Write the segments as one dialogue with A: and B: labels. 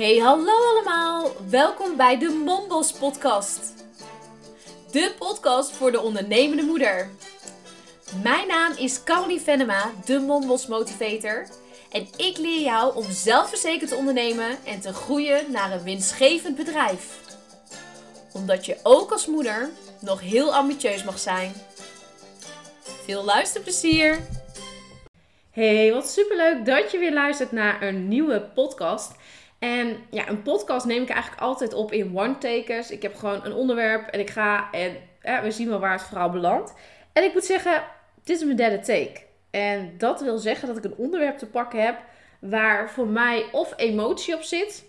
A: Hey, hallo allemaal. Welkom bij de Mombos podcast. De podcast voor de ondernemende moeder. Mijn naam is Caroline Venema, de Mombos motivator. En ik leer jou om zelfverzekerd te ondernemen en te groeien naar een winstgevend bedrijf. Omdat je ook als moeder nog heel ambitieus mag zijn. Veel luisterplezier! Hey, wat superleuk dat je weer luistert naar een nieuwe podcast. En ja, een podcast neem ik eigenlijk altijd op in one-takers. Ik heb gewoon een onderwerp en ik ga en we zien wel waar het vooral belandt. En ik moet zeggen, dit is mijn derde take. En dat wil zeggen dat ik een onderwerp te pakken heb waar voor mij of emotie op zit.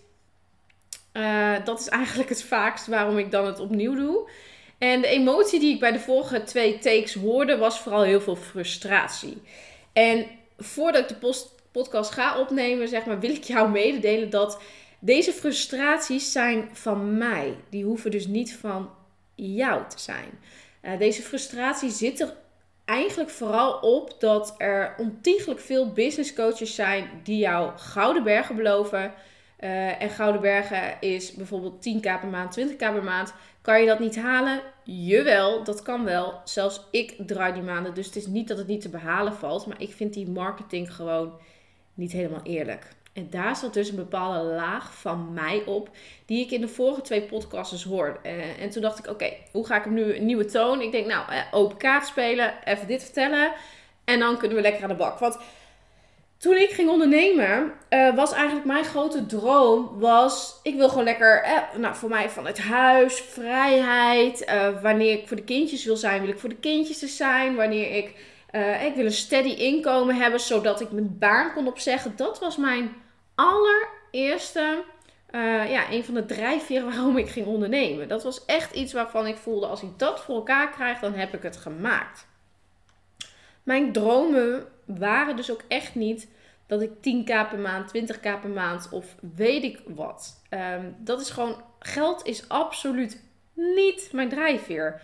A: Uh, dat is eigenlijk het vaakst waarom ik dan het opnieuw doe. En de emotie die ik bij de vorige twee takes hoorde was vooral heel veel frustratie. En voordat ik de post podcast ga opnemen, zeg maar, wil ik jou mededelen dat deze frustraties zijn van mij. Die hoeven dus niet van jou te zijn. Uh, deze frustratie zit er eigenlijk vooral op dat er ontiegelijk veel business coaches zijn die jou gouden bergen beloven. Uh, en gouden bergen is bijvoorbeeld 10k per maand, 20k per maand. Kan je dat niet halen? Jawel, dat kan wel. Zelfs ik draai die maanden. Dus het is niet dat het niet te behalen valt. Maar ik vind die marketing gewoon niet helemaal eerlijk. En daar zat dus een bepaalde laag van mij op, die ik in de vorige twee podcasts hoorde. Uh, en toen dacht ik, oké, hoe ga ik hem nu een nieuwe toon? Ik denk, nou, uh, open kaart spelen, even dit vertellen. En dan kunnen we lekker aan de bak. Want toen ik ging ondernemen, uh, was eigenlijk mijn grote droom, was, ik wil gewoon lekker, nou, voor mij vanuit huis, vrijheid. wanneer ik voor de kindjes wil zijn, wil ik voor de kindjes er zijn. Wanneer ik uh, ik wil een steady inkomen hebben, zodat ik mijn baan kon opzeggen. Dat was mijn allereerste, uh, ja, een van de drijfveren waarom ik ging ondernemen. Dat was echt iets waarvan ik voelde, als ik dat voor elkaar krijg, dan heb ik het gemaakt. Mijn dromen waren dus ook echt niet dat ik 10k per maand, 20k per maand of weet ik wat. Um, dat is gewoon, geld is absoluut niet mijn drijfveer.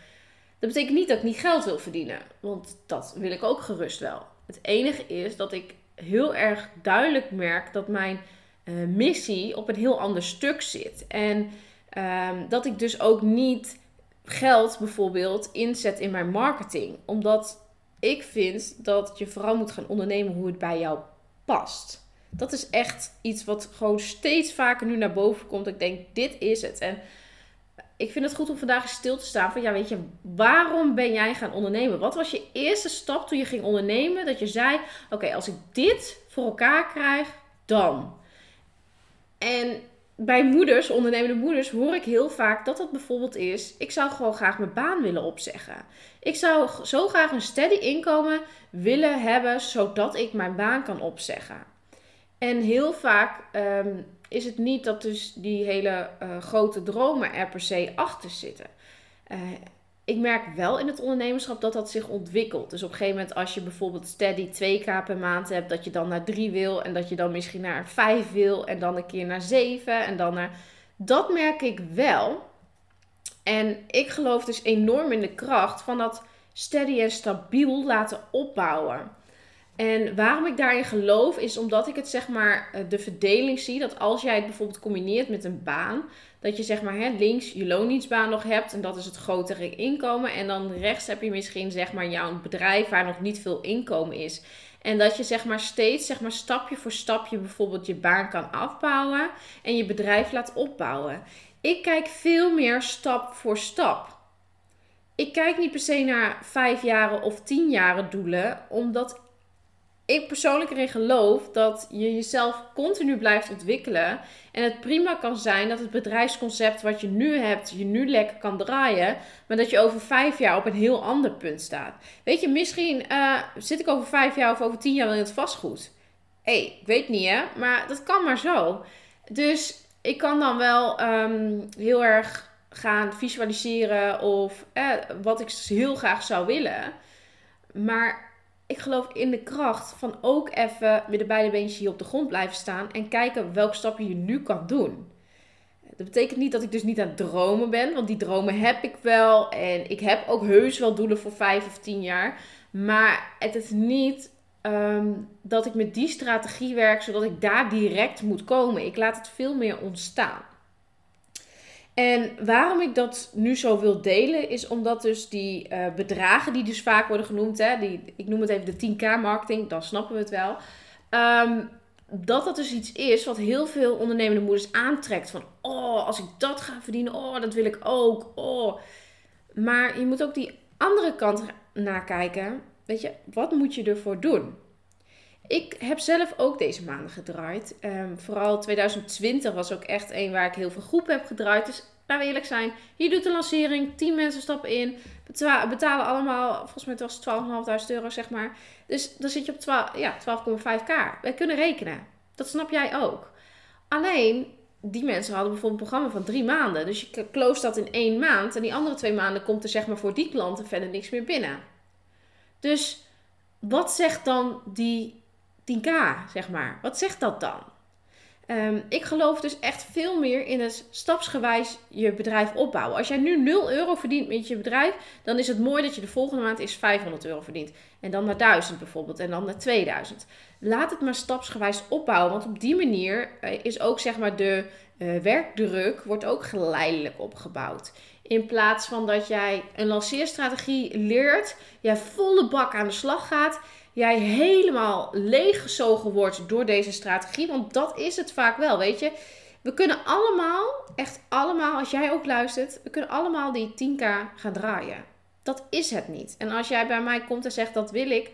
A: Dat betekent niet dat ik niet geld wil verdienen, want dat wil ik ook gerust wel. Het enige is dat ik heel erg duidelijk merk dat mijn uh, missie op een heel ander stuk zit. En um, dat ik dus ook niet geld bijvoorbeeld inzet in mijn marketing, omdat ik vind dat je vooral moet gaan ondernemen hoe het bij jou past. Dat is echt iets wat gewoon steeds vaker nu naar boven komt. Ik denk, dit is het. En ik vind het goed om vandaag stil te staan van, ja, weet je, waarom ben jij gaan ondernemen? Wat was je eerste stap toen je ging ondernemen? Dat je zei, oké, als ik dit voor elkaar krijg, dan. En bij moeders, ondernemende moeders, hoor ik heel vaak dat dat bijvoorbeeld is: ik zou gewoon graag mijn baan willen opzeggen. Ik zou zo graag een steady inkomen willen hebben, zodat ik mijn baan kan opzeggen. En heel vaak ehm, is het niet dat dus die hele uh, grote dromen er per se achter zitten. Uh, ik merk wel in het ondernemerschap dat dat zich ontwikkelt. Dus op een gegeven moment als je bijvoorbeeld steady 2k per maand hebt, dat je dan naar 3 wil en dat je dan misschien naar 5 wil en dan een keer naar 7 en dan naar... Dat merk ik wel. En ik geloof dus enorm in de kracht van dat steady en stabiel laten opbouwen. En waarom ik daarin geloof is omdat ik het zeg maar eh, de verdeling zie dat als jij het bijvoorbeeld combineert met een baan, dat je zeg maar hè, links je loondienstbaan nog hebt en dat is het grotere inkomen en dan rechts heb je misschien zeg maar jouw bedrijf waar nog niet veel inkomen is. En dat je zeg maar steeds zeg maar stapje voor stapje bijvoorbeeld je baan kan afbouwen en je bedrijf laat opbouwen. Ik kijk veel meer stap voor stap. Ik kijk niet per se naar vijf jaren of tien jaren doelen, omdat ik persoonlijk erin geloof dat je jezelf continu blijft ontwikkelen. En het prima kan zijn dat het bedrijfsconcept wat je nu hebt, je nu lekker kan draaien. Maar dat je over vijf jaar op een heel ander punt staat. Weet je, misschien uh, zit ik over vijf jaar of over tien jaar wel in het vastgoed. Hé, hey, ik weet niet hè, maar dat kan maar zo. Dus ik kan dan wel um, heel erg gaan visualiseren of eh, wat ik heel graag zou willen. Maar ik geloof in de kracht van ook even met de beide beentjes hier op de grond blijven staan en kijken welke stappen je nu kan doen. Dat betekent niet dat ik dus niet aan het dromen ben, want die dromen heb ik wel. En ik heb ook heus wel doelen voor vijf of tien jaar. Maar het is niet
B: ehm, dat ik met die strategie werk, zodat ik daar direct moet komen. Ik laat het veel meer ontstaan. En waarom ik dat nu zo wil delen, is omdat dus die uh, bedragen die dus vaak worden genoemd, hè, die, ik noem het even de 10k marketing, dan snappen we het wel. Ehm, dat dat dus iets is wat heel veel ondernemende moeders aantrekt. Van, oh, als ik dat ga verdienen, oh, dat wil ik ook. Oh. Maar je moet ook die andere kant nakijken. Weet je, wat moet je ervoor doen? Ik heb zelf ook deze maanden gedraaid. Um, vooral 2020 was ook echt een waar ik heel veel groepen heb gedraaid. Dus laten we eerlijk zijn. Je doet de lancering, 10 mensen stappen in. Betalen allemaal, volgens mij het was 12.500 euro zeg maar. Dus dan zit je op ja, 12,5k. Wij kunnen rekenen. Dat snap jij ook. Alleen, die mensen hadden bijvoorbeeld een programma van drie maanden. Dus je close dat in één maand. En die andere twee maanden komt er zeg maar voor die klanten verder niks meer binnen. Dus wat zegt dan die 10k, zeg maar? Wat zegt dat dan? Ehm, ik geloof dus echt veel meer in het stapsgewijs je bedrijf opbouwen. Als jij nu 0 euro verdient met je bedrijf, dan is het mooi dat je de volgende maand eens 500 euro verdient. En dan naar 1000 bijvoorbeeld en dan naar 2000. Laat het maar stapsgewijs opbouwen, want op die manier eh, is ook zeg maar de uh, werkdruk wordt ook geleidelijk opgebouwd. In plaats van dat jij een lanceerstrategie leert, jij volle bak aan de slag gaat jij helemaal leeggezogen wordt door deze strategie. Want dat is het vaak wel, weet je. We kunnen allemaal, echt allemaal, als jij ook luistert, we kunnen allemaal die 10k gaan draaien. Dat is het niet. En als jij bij mij komt en zegt dat wil ik,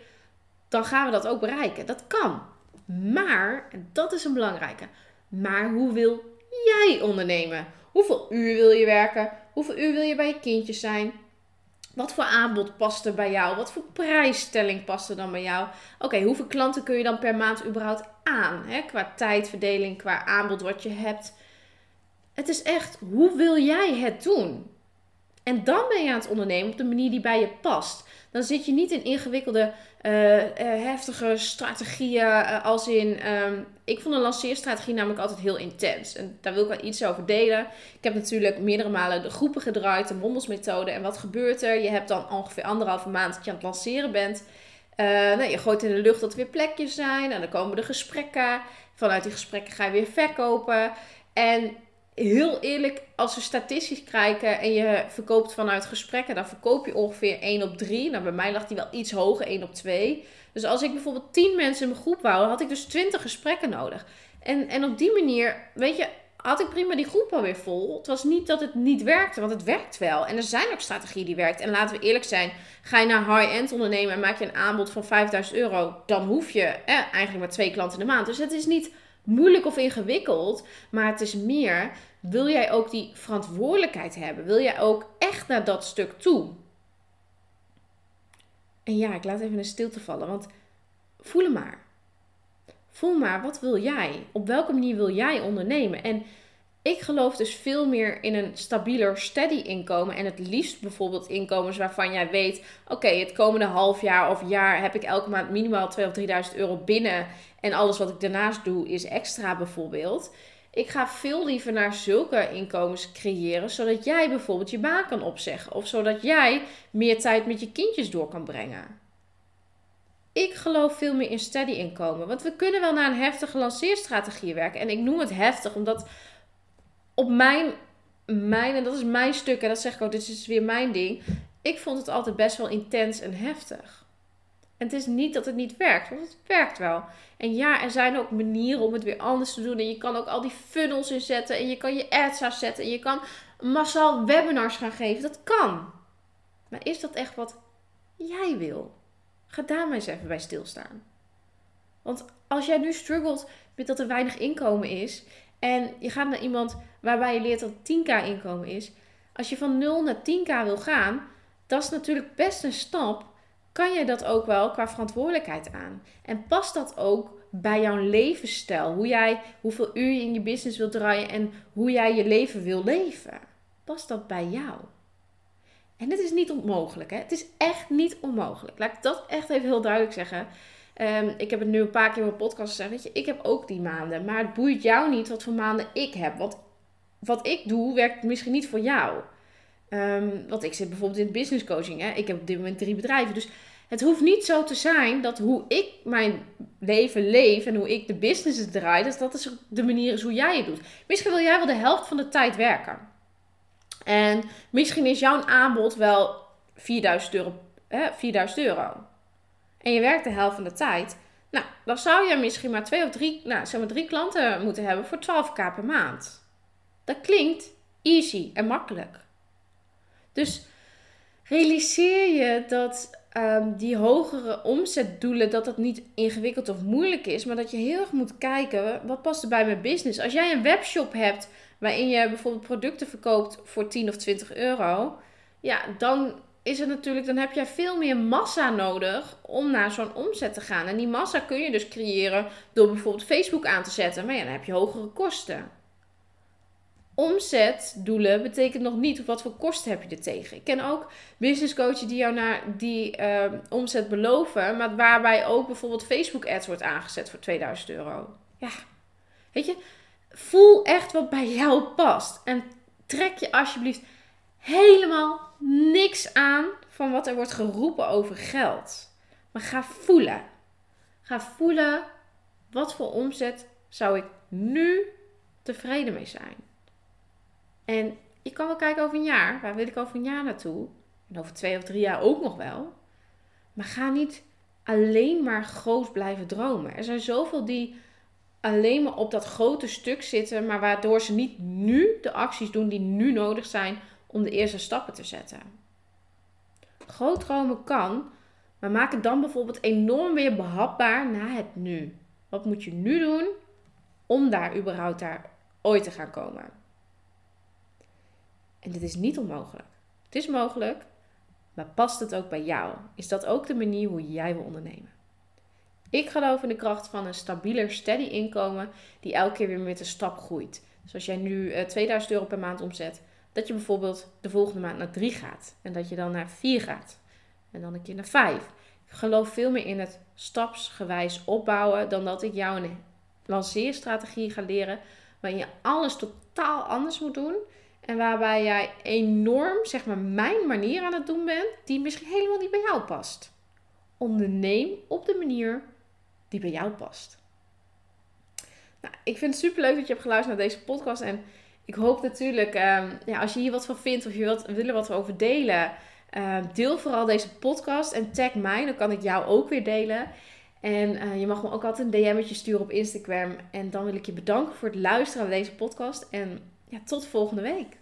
B: dan gaan we dat ook bereiken. Dat kan. Maar, en dat is een belangrijke, maar hoe wil jij ondernemen? Hoeveel uur wil je werken? Hoeveel uur wil je bij je kindjes zijn? Wat voor aanbod past er bij jou? Wat voor prijsstelling past er dan bij jou? Oké, hoeveel klanten kun je dan per maand überhaupt aan? Hè? Qua tijdverdeling, qua aanbod wat je hebt. Het is echt, hoe wil jij het doen? En dan ben je aan het ondernemen op de manier die bij je past. Dan zit je niet in ingewikkelde, uh, heftige strategieën. Uh, als in, ehm, ik vond een lanceerstrategie namelijk altijd heel intens. En daar wil ik wel iets over delen. Ik heb natuurlijk meerdere malen de groepen gedraaid, de mondelsmethode. En wat gebeurt er? Je hebt dan ongeveer anderhalve maand dat je aan het lanceren bent. nou, je gooit in de lucht dat er weer plekjes zijn. En dan komen de gesprekken. Vanuit die gesprekken ga je weer verkopen. En heel eerlijk, als we statistisch kijken en je verkoopt vanuit gesprekken, dan verkoop je ongeveer 1 op 3. Nou, bij mij lag die wel iets hoger, 1 op 2. Dus als ik bijvoorbeeld 10 mensen in mijn groep wou, had ik dus 20 gesprekken nodig. En, en op die manier, weet je, had ik prima die groep alweer vol. Het was niet dat het niet werkte, want het werkt wel. En er zijn ook strategieën die werken. En laten we eerlijk zijn, ga je naar high-end ondernemen en maak je een aanbod van 5000 euro, dan hoef je eigenlijk maar twee klanten in de maand. Dus het is niet moeilijk of ingewikkeld, maar het is meer, wil jij ook die verantwoordelijkheid hebben? Wil jij ook echt naar dat stuk toe? En ja, ik laat even een stilte vallen, want voel maar. Voel maar, wat wil jij? Op welke manier wil jij ondernemen? En ik geloof dus veel meer in een stabieler, steady inkomen. En het liefst bijvoorbeeld inkomens waarvan jij weet: oké, het komende half jaar of jaar heb ik elke maand minimaal 2.000 of 3.000 euro binnen. En alles wat ik daarnaast doe is extra bijvoorbeeld. Ik ga veel liever naar zulke inkomens creëren, zodat jij bijvoorbeeld je baan kan opzeggen. Of zodat jij meer tijd met je kindjes door kan brengen. Ik geloof veel meer in steady inkomen. Want we kunnen wel naar een heftige lanceerstrategie werken. En ik noem het heftig omdat op mijn, mijn, en dat is mijn stuk, en dat zeg ik ook, dit is weer mijn ding. Ik vond het altijd best wel intens en heftig. En het is niet dat het niet werkt, want het werkt wel. En ja, er zijn ook manieren om het weer anders te doen. En je kan ook al die funnels inzetten. En je kan je ads afzetten. En je kan massaal webinars gaan geven. Dat kan. Maar is dat echt wat jij wil? Ga daar maar eens even bij stilstaan. Want als jij nu struggelt met dat er weinig inkomen is. En je gaat naar iemand waarbij je leert dat 10k inkomen is. Als je van 0 naar 10k wil gaan, dat is natuurlijk best een stap. Kan je dat ook wel qua verantwoordelijkheid aan? En past dat ook bij jouw levensstijl? Hoe jij, hoeveel uur je in je business wilt draaien en hoe jij je leven wil leven? Past dat bij jou? En het is niet onmogelijk. Hè? Het is echt niet onmogelijk. Laat ik dat echt even heel duidelijk zeggen. Ehm, ik heb het nu een paar keer in mijn podcast gezegd. Weet je, ik heb ook die maanden. Maar het boeit jou niet wat voor maanden ik heb. Want wat ik doe, werkt misschien niet voor jou. Um, want ik zit bijvoorbeeld in business coaching. Hè? Ik heb op dit moment drie bedrijven. Dus Het hoeft niet zo te zijn dat hoe ik mijn leven leef en hoe ik de business draai, dus dat is de manier is hoe jij het doet. Misschien wil jij wel de helft van de tijd werken. En misschien is jouw aanbod wel 4000 euro, hè, 4000 euro. En je werkt de helft van de tijd. Nou, dan zou je misschien maar twee of drie, nou, zeg maar drie klanten moeten hebben voor 12k per maand. Dat klinkt easy en makkelijk. Dus realiseer je dat um, die hogere omzetdoelen, dat dat niet ingewikkeld of moeilijk is, maar dat je heel erg moet kijken, wat past er bij mijn business? Als jij een webshop hebt waarin je bijvoorbeeld producten verkoopt voor 10 of 20 euro, ja, dan is het natuurlijk, dan heb jij veel meer massa nodig om naar zo'n omzet te gaan. En die massa kun je dus creëren door bijvoorbeeld Facebook aan te zetten, maar ja, dan heb je hogere kosten omzetdoelen betekent nog niet wat voor kosten heb je er tegen. Ik ken ook business coaches die jou naar die uh, omzet beloven, maar waarbij ook bijvoorbeeld Facebook ads wordt aangezet voor 2000 euro. Ja, weet je, voel echt wat bij jou past en trek je alsjeblieft helemaal niks aan van wat er wordt geroepen over geld. Maar ga voelen. Ga voelen wat voor omzet zou ik nu tevreden mee zijn. En je kan wel kijken over een jaar. Waar wil ik over een jaar naartoe? En over twee of drie jaar ook nog wel. Maar ga niet alleen maar groot blijven dromen. Er zijn zoveel die alleen maar op dat grote stuk zitten, maar waardoor ze niet nu de acties doen die nu nodig zijn om de eerste stappen te zetten. Groot dromen kan, maar maak het dan bijvoorbeeld enorm weer behapbaar naar het nu. Wat moet je nu doen om daar überhaupt daar ooit te gaan komen? En dit is niet onmogelijk. Het is mogelijk, maar past het ook bij jou? Is dat ook de manier hoe jij wil ondernemen? Ik geloof in de kracht van een stabieler, steady inkomen die elke keer weer met een stap groeit. Dus als jij nu 2000 eh, euro per maand omzet, dat je bijvoorbeeld de volgende maand naar 3 gaat. En dat je dan naar 4 gaat. En dan een keer naar 5. Ik geloof veel meer in het stapsgewijs opbouwen dan dat ik jou een lanceerstrategie ga leren waarin je alles totaal anders moet doen en waarbij jij enorm, zeg maar, mijn manier aan het doen bent, die misschien helemaal niet bij jou past. Onderneem op de manier die bij jou past. Nou, ik vind het super leuk dat je hebt geluisterd naar deze podcast. En ik hoop natuurlijk, ehm, ja, als je hier wat van vindt of je wilt, willen wat over delen, uh, deel vooral deze podcast en tag mij. Dan kan ik jou ook weer delen. En uh, je mag me ook altijd een DM'tje sturen op Instagram. En dan wil ik je bedanken voor het luisteren naar deze podcast. En ja, tot volgende week.